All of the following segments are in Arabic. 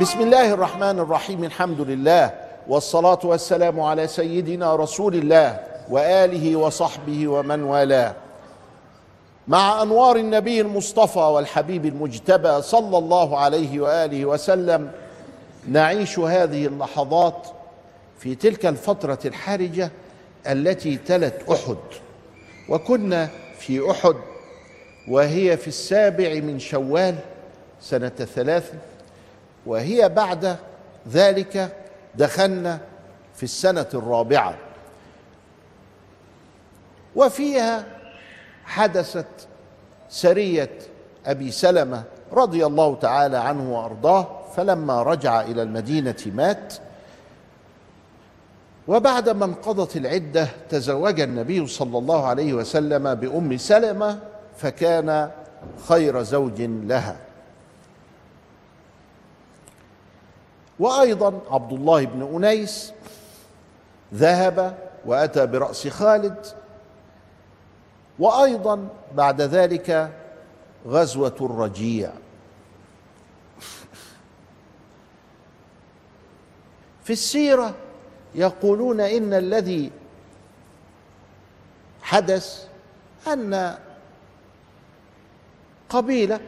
بسم الله الرحمن الرحيم الحمد لله والصلاه والسلام على سيدنا رسول الله واله وصحبه ومن والاه مع انوار النبي المصطفى والحبيب المجتبى صلى الله عليه واله وسلم نعيش هذه اللحظات في تلك الفترة الحرجه التي تلت أحد وكنا في أحد وهي في السابع من شوال سنة ثلاث وهي بعد ذلك دخلنا في السنة الرابعة. وفيها حدثت سرية أبي سلمة رضي الله تعالى عنه وأرضاه فلما رجع إلى المدينة مات. وبعد ما انقضت العدة تزوج النبي صلى الله عليه وسلم بأم سلمة فكان خير زوج لها. وأيضا عبد الله بن أنيس ذهب وأتى برأس خالد وأيضا بعد ذلك غزوة الرجيع. في السيرة يقولون إن الذي حدث أن قبيلة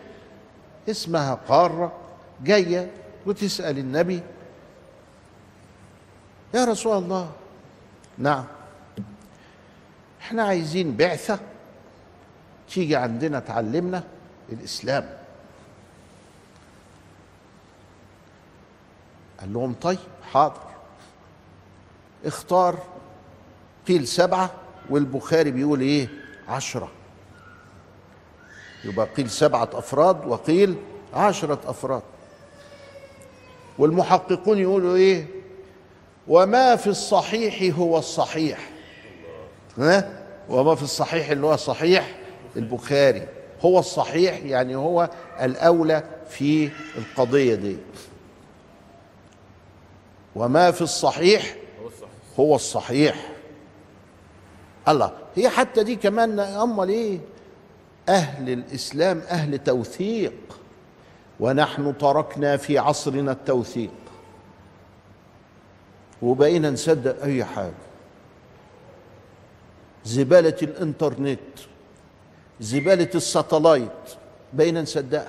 اسمها قارة جاية وتسأل النبي يا رسول الله. نعم. إحنا عايزين بعثة تيجي عندنا تعلمنا الإسلام. قال لهم طيب حاضر. اختار قيل سبعة والبخاري بيقول إيه؟ عشرة. يبقى قيل سبعة أفراد وقيل عشرة أفراد. والمحققون يقولوا إيه؟ وما في الصحيح هو الصحيح. ها؟ وما في الصحيح اللي هو صحيح البخاري. هو الصحيح يعني هو الأولى في القضية دي. وما في الصحيح هو الصحيح. الله هي حتى دي كمان امال إيه أهل الإسلام أهل توثيق. ونحن تركنا في عصرنا التوثيق. وبقينا نصدق أي حاجة. زبالة الإنترنت زبالة الساتلايت بقينا نصدقها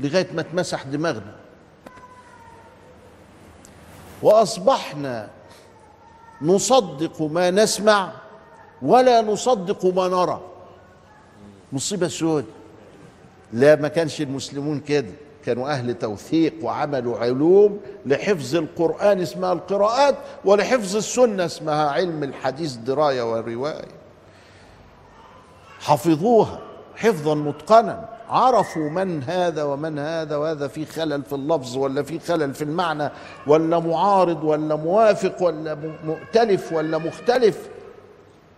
لغاية ما اتمسح دماغنا. وأصبحنا نصدق ما نسمع ولا نصدق ما نرى. مصيبة سود. لا ما كانش المسلمون كده. كانوا أهل توثيق وعملوا علوم لحفظ القرآن اسمها القراءات ولحفظ السنة اسمها علم الحديث دراية والرواية. حفظوها حفظا متقنا. عرفوا من هذا ومن هذا وهذا في خلل في اللفظ ولا في خلل في المعنى ولا معارض ولا موافق ولا مؤتلف ولا مختلف.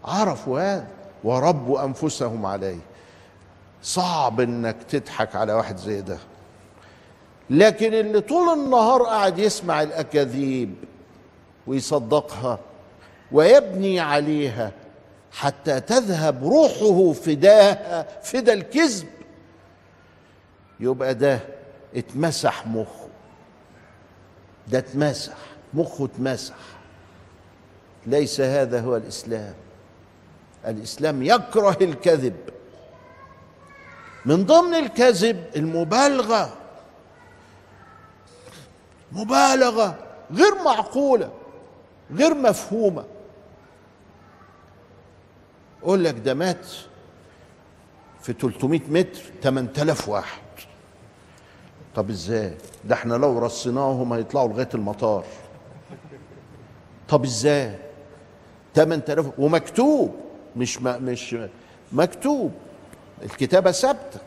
عرفوا هذا وربوا أنفسهم عليه. صعب إنك تضحك على واحد زي ده. لكن اللي طول النهار قاعد يسمع الأكاذيب ويصدقها ويبني عليها حتى تذهب روحه فداها فدا الكذب. يبقى ده اتمسح مخه. ده اتمسح مخه اتمسح. ليس هذا هو الإسلام. الإسلام يكره الكذب. من ضمن الكذب المبالغة. مبالغة غير معقولة غير مفهومة. أقول لك ده مات في 300 متر 8000 واحد. طب إزاي؟ ده إحنا لو رصيناهم هيطلعوا لغاية المطار. طب إزاي؟ 8000 ومكتوب. مش مش مكتوب. الكتابة ثابتة.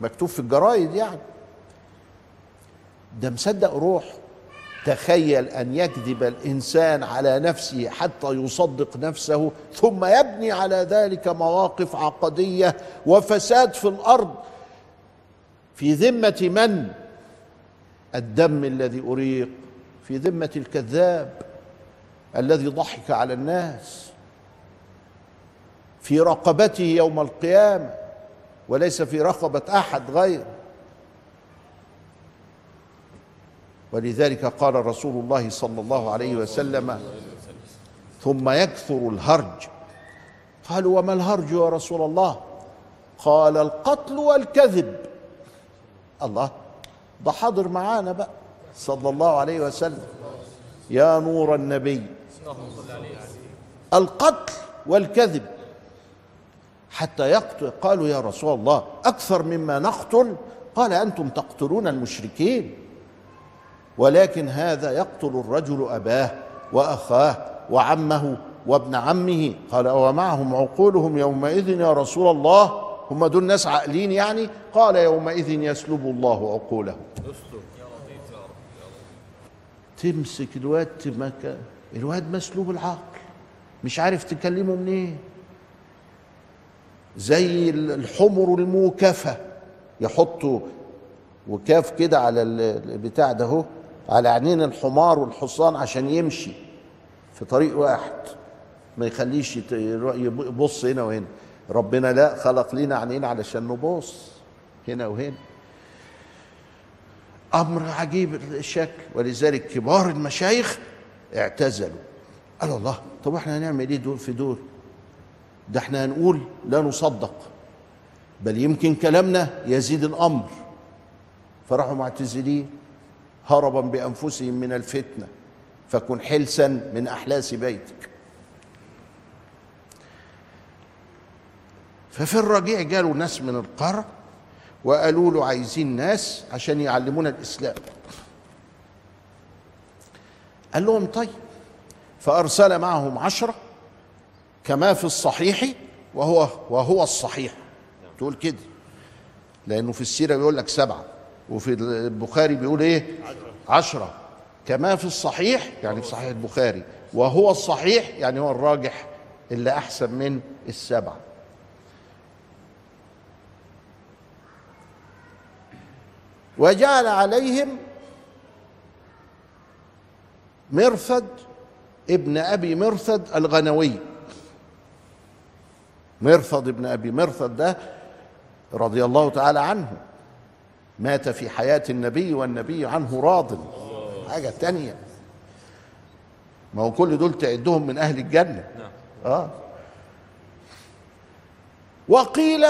مكتوب في الجرايد يعني. ده مصدق روح. تخيل أن يكذب الإنسان على نفسه حتى يصدق نفسه ثم يبني على ذلك مواقف عقدية وفساد في الأرض. في ذمة من؟ الدم الذي أريق في ذمة الكذاب الذي ضحك على الناس في رقبته يوم القيامة وليس في رقبة أحد غيره. ولذلك قال رسول الله صلى الله عليه وسلم ثم يكثر الهرج. قالوا وما الهرج يا رسول الله؟ قال القتل والكذب. الله. ده حاضر معانا بقى. صلى الله عليه وسلم. يا نور النبي. القتل والكذب. حتى يقتل. قالوا يا رسول الله أكثر مما نقتل. قال أنتم تقتلون المشركين. ولكن هذا يقتل الرجل أباه وأخاه وعمه وابن عمه. قال ومعهم عقولهم يومئذ يا رسول الله؟ هم دول ناس عاقلين يعني؟ قال يومئذ يسلب الله عقولهم. تمسك الواد تمك الواد مسلوب العقل. مش عارف تكلمه منين. زي الحمر الموكفة. يحطوا وكاف كده على البتاع ده اهو على عينين الحمار والحصان عشان يمشي في طريق واحد. ما يخليش يبص هنا وهنا. ربنا لا خلق لنا عينين علشان نبص هنا وهنا. أمر عجيب الشكل ولذلك كبار المشايخ اعتزلوا. قال الله طب إحنا هنعمل إيه دول في دول ده إحنا هنقول لا نصدق. بل يمكن كلامنا يزيد الأمر. فراحوا معتزلين هربا بأنفسهم من الفتنة. فكن حلسا من أحلاس بيتك. ففي الرجيع جالوا ناس من القرى وقالوا له عايزين ناس عشان يعلمونا الإسلام. قال لهم طيب فأرسل معهم عشرة كما في الصحيح وهو وهو الصحيح. تقول كده لأنه في السيرة بيقول لك سبعة وفي البخاري بيقول إيه؟ عشرة. كما في الصحيح يعني في صحيح البخاري وهو الصحيح يعني هو الراجح اللي أحسن من السبعة. وجعل عليهم مرثد ابن أبي مرثد الغنوي. مرثد ابن أبي مرثد ده رضي الله تعالى عنه. مات في حياة النبي والنبي عنه راض. حاجة تانية. ما هو كل دول تعدهم من أهل الجنة. آه. وقيل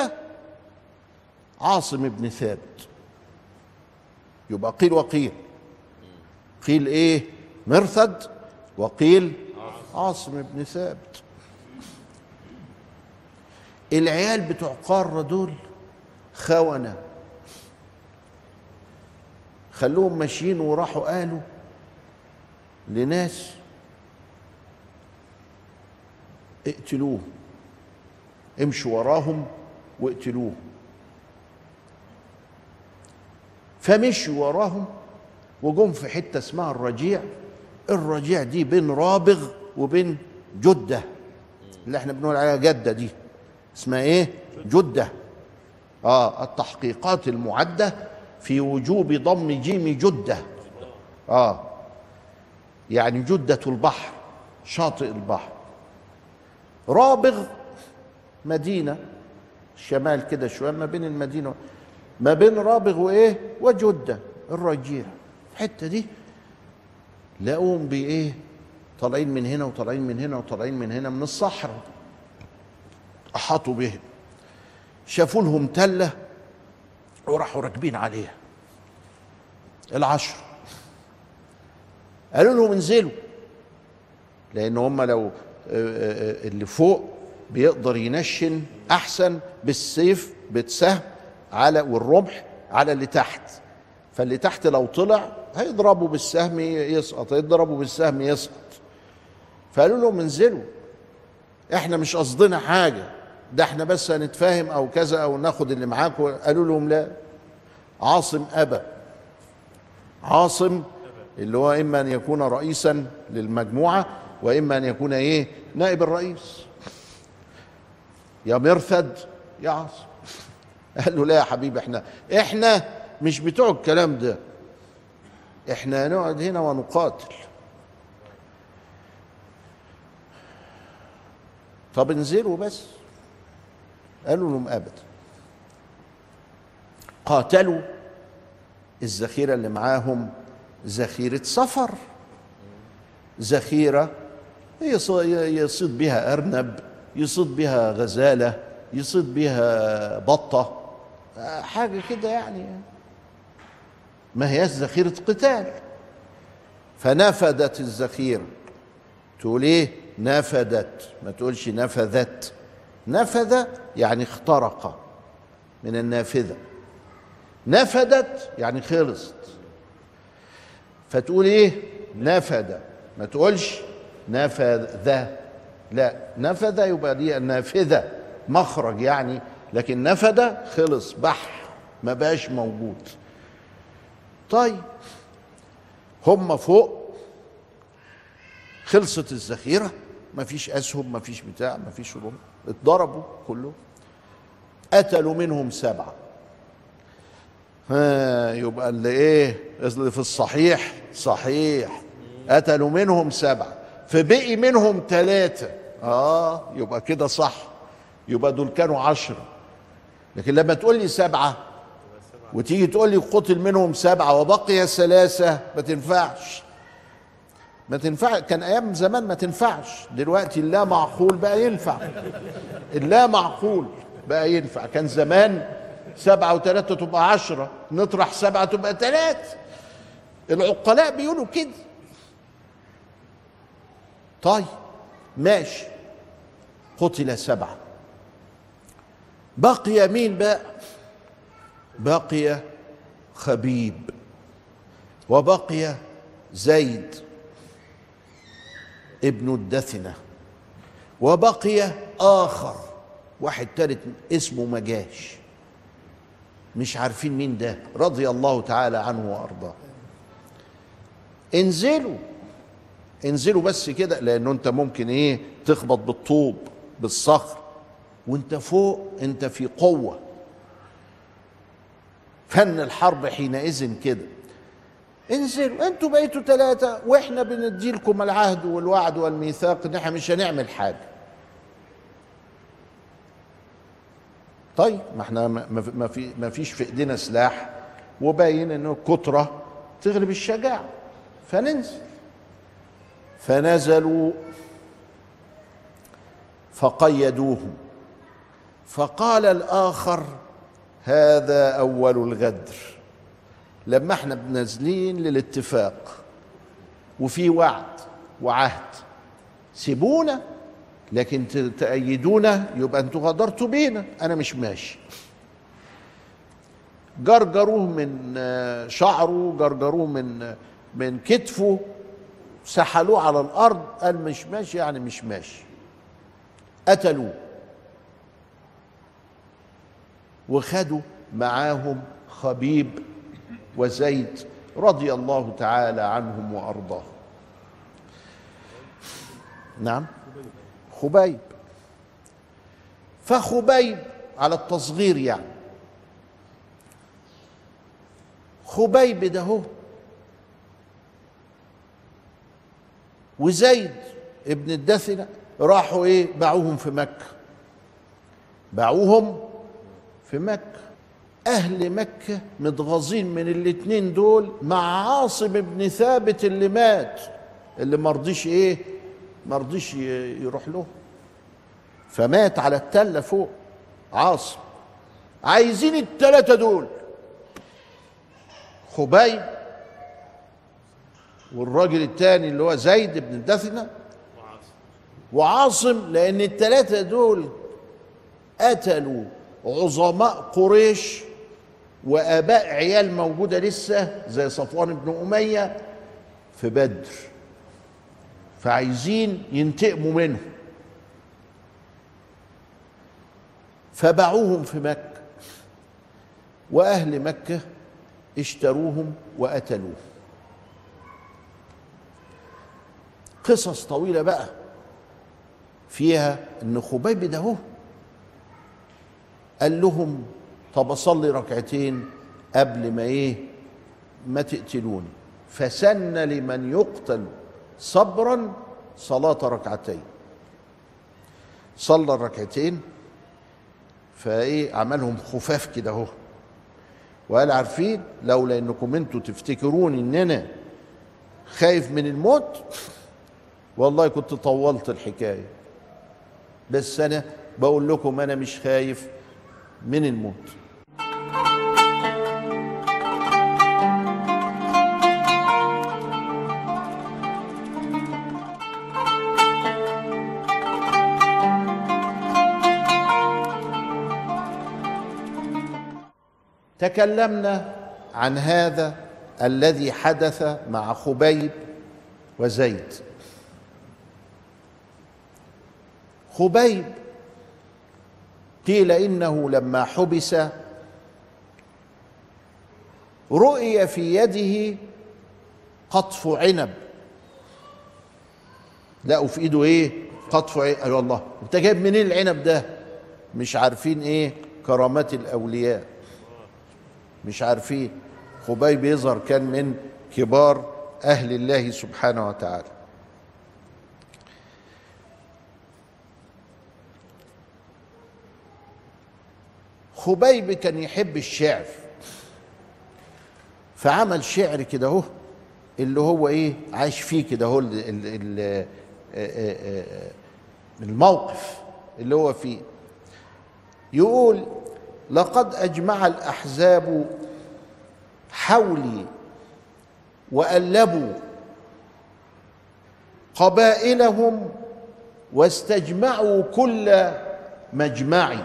عاصم بن ثابت. يبقى قيل وقيل. قيل إيه؟ مرثد وقيل عاصم بن ثابت. العيال بتوع قارة دول خونة. خلوهم ماشيين وراحوا قالوا لناس اقتلوه. امشوا وراهم واقتلوه. فمشوا وراهم وجم في حتة اسمها الرجيع. الرجيع دي بين رابغ وبين جدة. اللي إحنا بنقول عليها جدة دي. اسمها إيه؟ جدة. آه التحقيقات المعدة في وجوب ضم جيم جدة. آه يعني جدة البحر شاطئ البحر. رابغ مدينة شمال كده شوية ما بين المدينة. ما بين رابغ وإيه؟ وجدة الرجيع. الحته دي لقوهم بإيه؟ طالعين من هنا وطالعين من هنا وطالعين من هنا من الصحراء. أحاطوا بهم. شافوا لهم تلة وراحوا راكبين عليها. العشر. قالوا لهم انزلوا لأن هم لو اللي فوق بيقدر ينشن أحسن بالسيف بالسهم. على والرمح على اللي تحت. فاللي تحت لو طلع هيضربوا بالسهم يسقط هيضربوا بالسهم يسقط. فقالوا لهم انزلوا إحنا مش قصدنا حاجة. ده إحنا بس هنتفاهم أو كذا أو ناخد اللي معاكم قالوا لهم لا. عاصم ابى عاصم اللي هو إما أن يكون رئيسا للمجموعة وإما أن يكون إيه؟ نائب الرئيس. يا مرثد يا عاصم. قال له لا يا حبيبي إحنا إحنا مش بتوع الكلام ده. إحنا هنقعد هنا ونقاتل. طب انزلوا بس. قالوا لهم أبدا. قاتلوا الذخيرة اللي معاهم ذخيرة سفر ذخيرة يصيد بها أرنب يصيد بها غزالة يصيد بها بطة. حاجة كده يعني. ما هي ذخيرة قتال. فنفدت الذخيره تقول إيه؟ نفدت. ما تقولش نفذت. نفذ يعني اخترق من النافذة. نفدت يعني خلصت. فتقول إيه؟ نفد. ما تقولش نفذ. لا. نفذ يبقى دي النافذة مخرج يعني لكن نفد خلص بح ما بقاش موجود. طيب هم فوق خلصت الذخيرة ما فيش أسهم ما فيش بتاع ما فيش رمح اتضربوا كلهم. قتلوا منهم سبعة. ها يبقى اللي إيه؟ اللي في الصحيح صحيح. قتلوا منهم سبعة. فبقي منهم ثلاثة آه يبقى كده صح. يبقى دول كانوا عشرة. لكن لما تقول لي سبعة وتيجي تقول لي قتل منهم سبعة وبقي ثلاثة ما تنفعش. ما تنفع كان أيام زمان ما تنفعش. دلوقتي اللا معقول بقى ينفع. اللا معقول بقى ينفع. كان زمان سبعة وثلاثة تبقى عشرة نطرح سبعة تبقى ثلاثة. العقلاء بيقولوا كده. طيب ماشي. قتل سبعة. بقي مين بقى؟ بقي خبيب وبقي زيد ابن الدثنة وبقي آخر واحد تالت اسمه مجاش. مش عارفين مين ده رضي الله تعالى عنه وأرضاه. انزلوا انزلوا بس كده لأنه أنت ممكن إيه تخبط بالطوب بالصخر. وانت فوق انت في قوة. فن الحرب حينئذ كده. انزلوا أنتوا بقيتوا ثلاثة وإحنا بندي لكم العهد والوعد والميثاق ان إحنا مش هنعمل حاجة. طيب ما إحنا ما في ما فيش في ايدينا سلاح وباين انه كترة تغلب الشجاعة. فننزل. فنزلوا فقيدوهم. فقال الآخر هذا أول الغدر. لما إحنا نازلين للاتفاق وفي وعد وعهد سيبونا لكن تأيدونا يبقى أنتوا غدرتوا بينا أنا مش ماشي. جرجروه من شعره جرجروه من من كتفه سحلوه على الأرض قال مش ماشي يعني مش ماشي. قتلوه. وخدوا معاهم خبيب وزيد رضي الله تعالى عنهم وارضاهم نعم. خبيب. فخبيب على التصغير يعني. خبيب ده هو. وزيد ابن الدثنة راحوا إيه؟ باعوهم في مكة. باعوهم في مكة. أهل مكة متغاظين من الاتنين دول مع عاصم بن ثابت اللي مات. اللي مرضيش إيه؟ مرضيش يروح له. فمات على التلة فوق عاصم. عايزين التلاتة دول. خبيب والراجل التاني اللي هو زيد بن الدثنة وعاصم لأن التلاتة دول قتلوا عظماء قريش وآباء عيال موجودة لسه زي صفوان بن أمية في بدر. فعايزين ينتقموا منهم. فباعوهم في مكة. وأهل مكة اشتروهم وقتلوهم. قصص طويلة بقى فيها إن خبيب ده هو قال لهم طب أصلي ركعتين قبل ما إيه؟ ما تقتلوني. فسن لمن يقتل صبرا صلاة ركعتين. صلى الركعتين فإيه؟ عملهم خفاف كده أهو. وقال عارفين لولا انكم أنتوا تفتكرون إن أنا خايف من الموت؟ والله كنت طولت الحكاية. بس أنا بقول لكم أنا مش خايف من الموت. تكلمنا عن هذا الذي حدث مع خبيب وزيد. خبيب قيل إنه لما حبس رؤي في يده قطف عنب. لقوا في ايده إيه؟ قطف عنب. اي والله أنت جايب منين العنب ده؟ مش عارفين إيه؟ كرامات الأولياء. مش عارفين. خبيب يظهر كان من كبار أهل الله سبحانه وتعالى. خبيب كان يحب الشعر. فعمل شعر كده اهو اللي هو إيه عايش فيه كده اهو آه، آه، آه، الموقف اللي هو فيه. يقول لقد أجمع الأحزاب حولي وألبوا قبائلهم واستجمعوا كل مجمعي.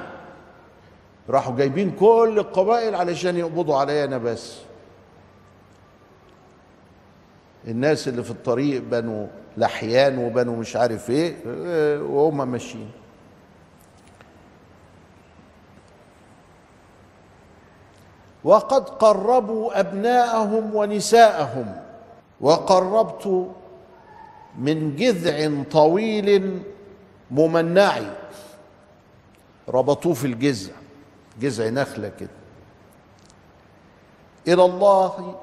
راحوا جايبين كل القبائل علشان يقبضوا عليا أنا بس. الناس اللي في الطريق بنوا لحيان وبنوا مش عارف إيه وهم ماشيين. وقد قربوا أبناءهم ونساءهم وقربت من جذع طويل ممنع ربطوه في الجذع. جذع نخلة كده. إلى الله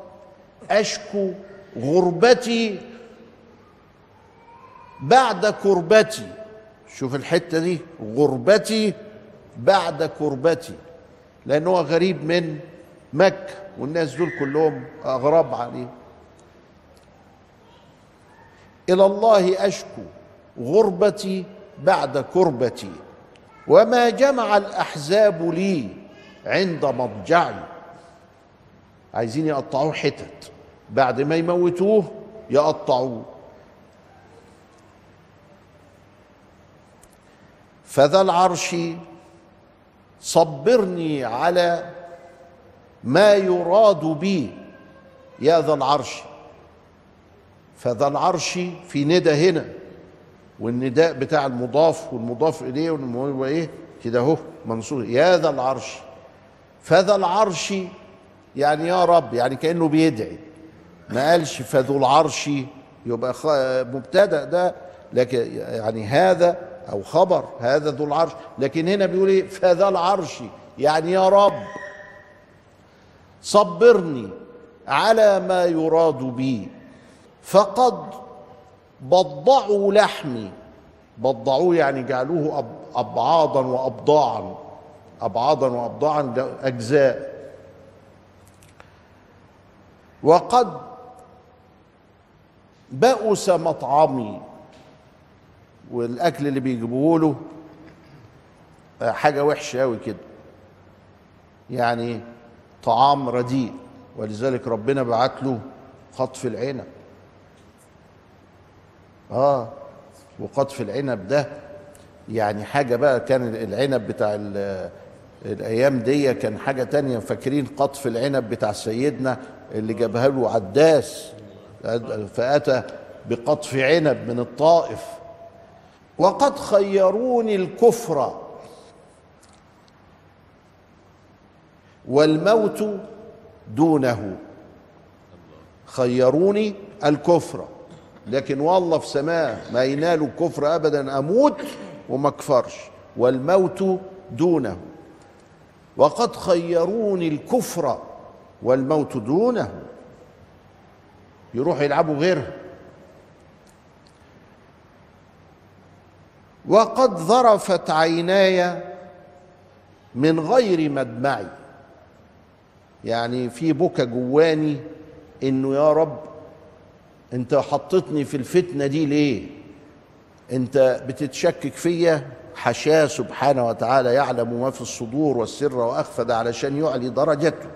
اشكو غربتي بعد كربتي. شوف الحتة دي غربتي بعد كربتي. لأنه هو غريب من مكة والناس دول كلهم أغراب عليه. إلى الله اشكو غربتي بعد كربتي. وما جمع الأحزاب لي عند مضجعي عايزين يقطعوه حتت. بعد ما يموتوه يقطعوه. فذا العرش صبرني على ما يراد بي يا ذا العرش. فذا العرش في ندى هنا. والنداء بتاع المضاف والمضاف إليه والمضاف إيه كده أهو منصوب. يا ذا العرش. فذا العرش يعني يا رب يعني كأنه بيدعي. ما قالش فذو العرش يبقى مبتدأ ده لكن يعني هذا أو خبر هذا ذو العرش. لكن هنا بيقول إيه؟ فذا العرش يعني يا رب. صبرني على ما يراد بي. فقد بضعوا لحمي. بضعوه يعني جعلوه أب- أبعاضا وأبضاعا. أبعاضا وأبضاعا أجزاء. وقد بؤس مطعمي والأكل اللي بيجيبوه له آه، حاجة وحشة أوي كده. يعني طعام رديء. ولذلك ربنا بعت له خطف العنب. آه وقطف العنب ده. يعني حاجة بقى كان العنب بتاع ال- الأيام دي كان حاجة تانية. فاكرين قطف العنب بتاع سيدنا اللي جابها له عداس؟ فأتى بقطف عنب من الطائف. وقد خيروني الكفر. والموت دونه. خيروني الكفر. لكن والله في سماه ما ينال الكفر ابدا أموت وما أكفرش والموت دونه. وقد خيروني الكفر والموت دونه. يروحوا يلعبوا غيرها وقد ذرفت عيناي من غير مدمعي. يعني في بكى جواني إنه يا رب انت حطتني في الفتنة دي ليه؟ انت بتتشكك فيا؟ حشاه سبحانه وتعالى يعلم ما في الصدور والسر واخفى ده علشان يعلي درجته.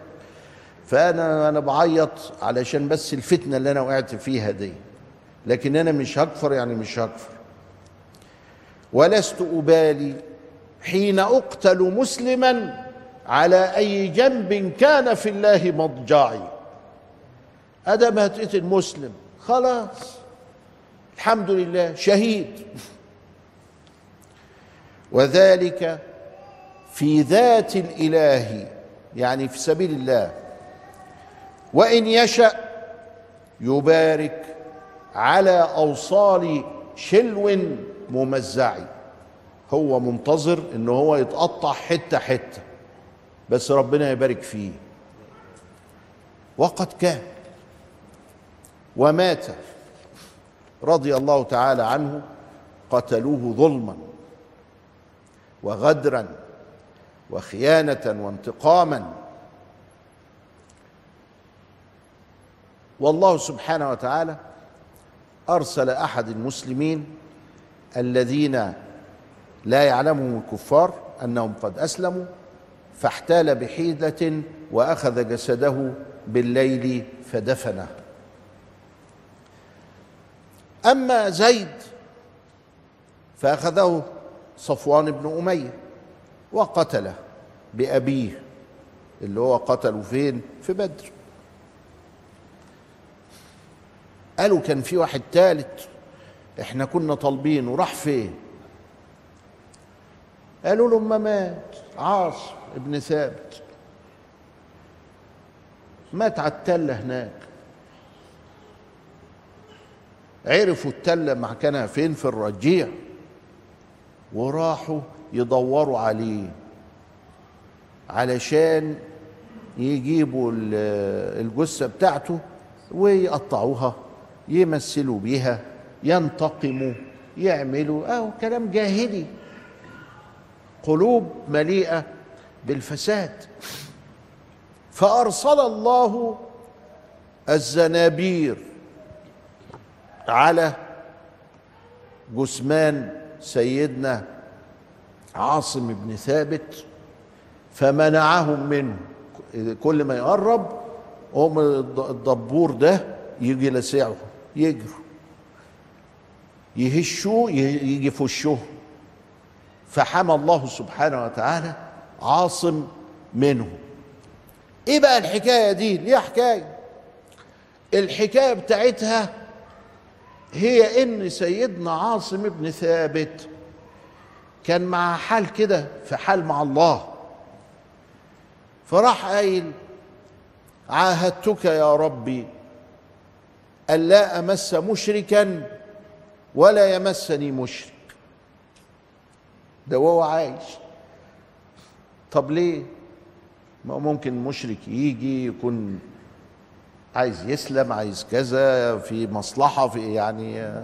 فانا أنا بعيط علشان بس الفتنة اللي أنا وقعت فيها دي. لكن أنا مش هكفر يعني مش هكفر. ولست أبالي حين أقتل مسلما على أي جنب كان في الله مضجعي. آدم هتقتل مسلم خلاص. الحمد لله شهيد. وذلك في ذات الإله يعني في سبيل الله. وإن يشأ يبارك على أوصال شلو ممزع. هو منتظر ان هو يتقطع حتة حتة بس ربنا يبارك فيه. وقد كان. ومات. رضي الله تعالى عنه قتلوه ظلما وغدرا وخيانة وانتقاما. والله سبحانه وتعالى أرسل أحد المسلمين الذين لا يعلمهم الكفار أنهم قد أسلموا فاحتال بحيلة وأخذ جسده بالليل فدفنه. أما زيد فأخذه صفوان بن أمية وقتله بأبيه اللي هو قتله فين؟ في بدر. قالوا كان في واحد ثالث إحنا كنا طالبينه راح فين؟ قالوا له ما مات عاصم ابن ثابت. مات على التلة هناك. عرفوا التلة مكانها فين؟ في الرجيع. وراحوا يدوروا عليه. علشان يجيبوا الجثة بتاعته ويقطعوها يمثلوا بيها ينتقموا يعملوا آه كلام جاهلي. قلوب مليئة بالفساد. فأرسل الله الزنابير على جثمان سيدنا عاصم بن ثابت فمنعهم منه كل ما يقرب هم الدبور ده يجي لسعه يجروا يهشوه يجي في وشه. فحمى الله سبحانه وتعالى عاصم منه إيه بقى الحكاية دي؟ ليها حكاية. الحكاية بتاعتها هي إن سيدنا عاصم بن ثابت كان مع حال كده في حال مع الله. فراح قايل عاهدتك يا ربي ألا أمس مشركا ولا يمسني مشرك. ده وهو عايش. طب ليه؟ ما ممكن مشرك يجي يكون عايز يسلم عايز كذا في مصلحة في يعني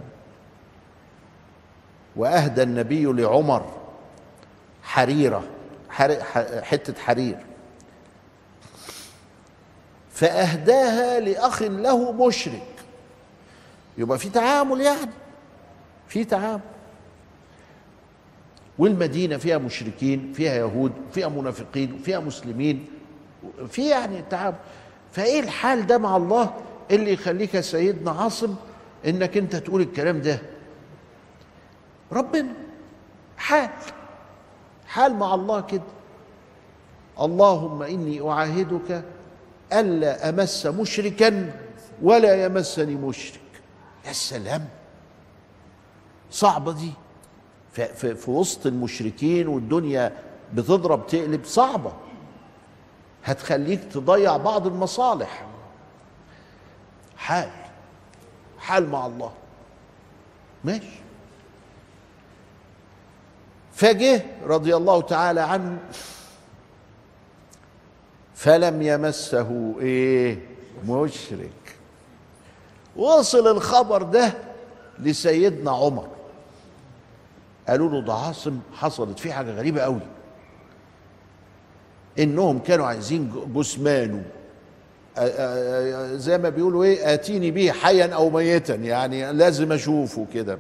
وأهدى النبي لعمر حريرة حتة حرير. فأهداها لأخ له مشرك. يبقى في تعامل يعني في تعامل. والمدينة فيها مشركين فيها يهود فيها منافقين فيها مسلمين في يعني تعامل. فإيه الحال ده مع الله اللي يخليك يا سيدنا عاصم إنك أنت تقول الكلام ده؟ ربنا. حال. حال مع الله كده. اللهم إني أعاهدك ألا أمس مشركا ولا يمسني مشرك. يا سلام. صعبة دي. في, في, في وسط المشركين والدنيا بتضرب تقلب صعبة. هتخليك تضيع بعض المصالح. حال حال مع الله. ماشي. فجه رضي الله تعالى عنه. فلم يمسه إيه؟ مشرك. وصل الخبر ده لسيدنا عمر. قالوا له ده عاصم حصلت فيه حاجة غريبة قوي إنهم كانوا عايزين جثمانه. زي ما بيقولوا إيه آتيني به حيا أو ميتا. يعني لازم أشوفه كده.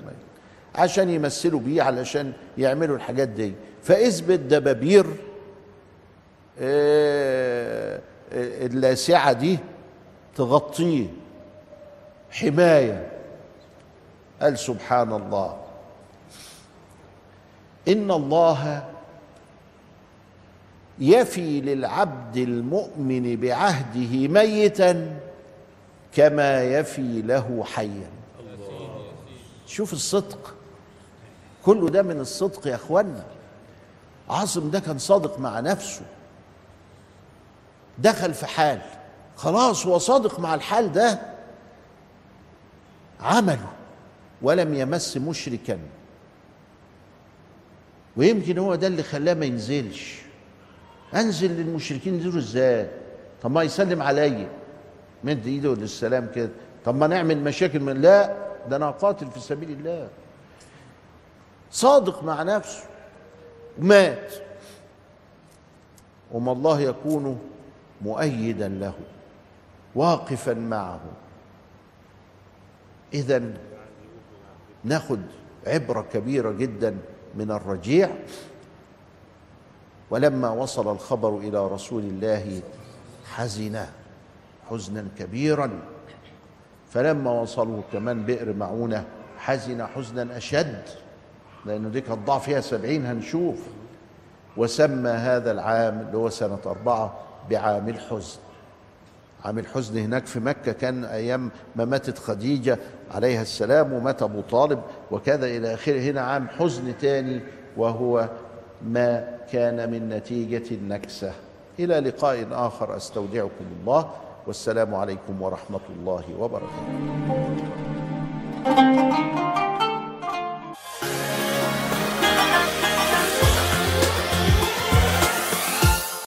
عشان يمثلوا بيه علشان يعملوا الحاجات دي. فإثبت دبابير آه، آه، اللاسعة دي تغطيه. حماية. قال سبحان الله. إن الله يفي للعبد المؤمن بعهده ميتا كما يفي له حيا. شوف الصدق. كله ده من الصدق يا إخوانا. عاصم ده كان صادق مع نفسه. دخل في حال. خلاص هو صادق مع الحال ده. عمله. ولم يمس مشركا. ويمكن هو ده اللي خلاه ما ينزلش. انزل للمشركين دول إزاي؟ طب ما يسلم عليا. مد ايده للسلام كده. طب ما نعمل مشاكل من لا ده أنا قاتل في سبيل الله. صادق مع نفسه. مات وما الله يكون مؤيدا له. واقفا معه. اذا ناخد عبرة كبيرة جدا من الرجيع. ولما وصل الخبر إلى رسول الله حزن حزنا كبيرا. فلما وصلوا كمان بئر معونة حزن حزنا أشد لأنه دي كانت ضاع فيها سبعين هنشوف. وسمى هذا العام اللي هو سنة أربعة بعام الحزن. عام الحزن هناك في مكة كان أيام ما ماتت خديجة عليها السلام ومات أبو طالب وكذا إلى آخره. هنا عام حزن تاني وهو ما كان من نتيجة النكسة. إلى لقاء آخر أستودعكم الله. والسلام عليكم ورحمة الله وبركاته.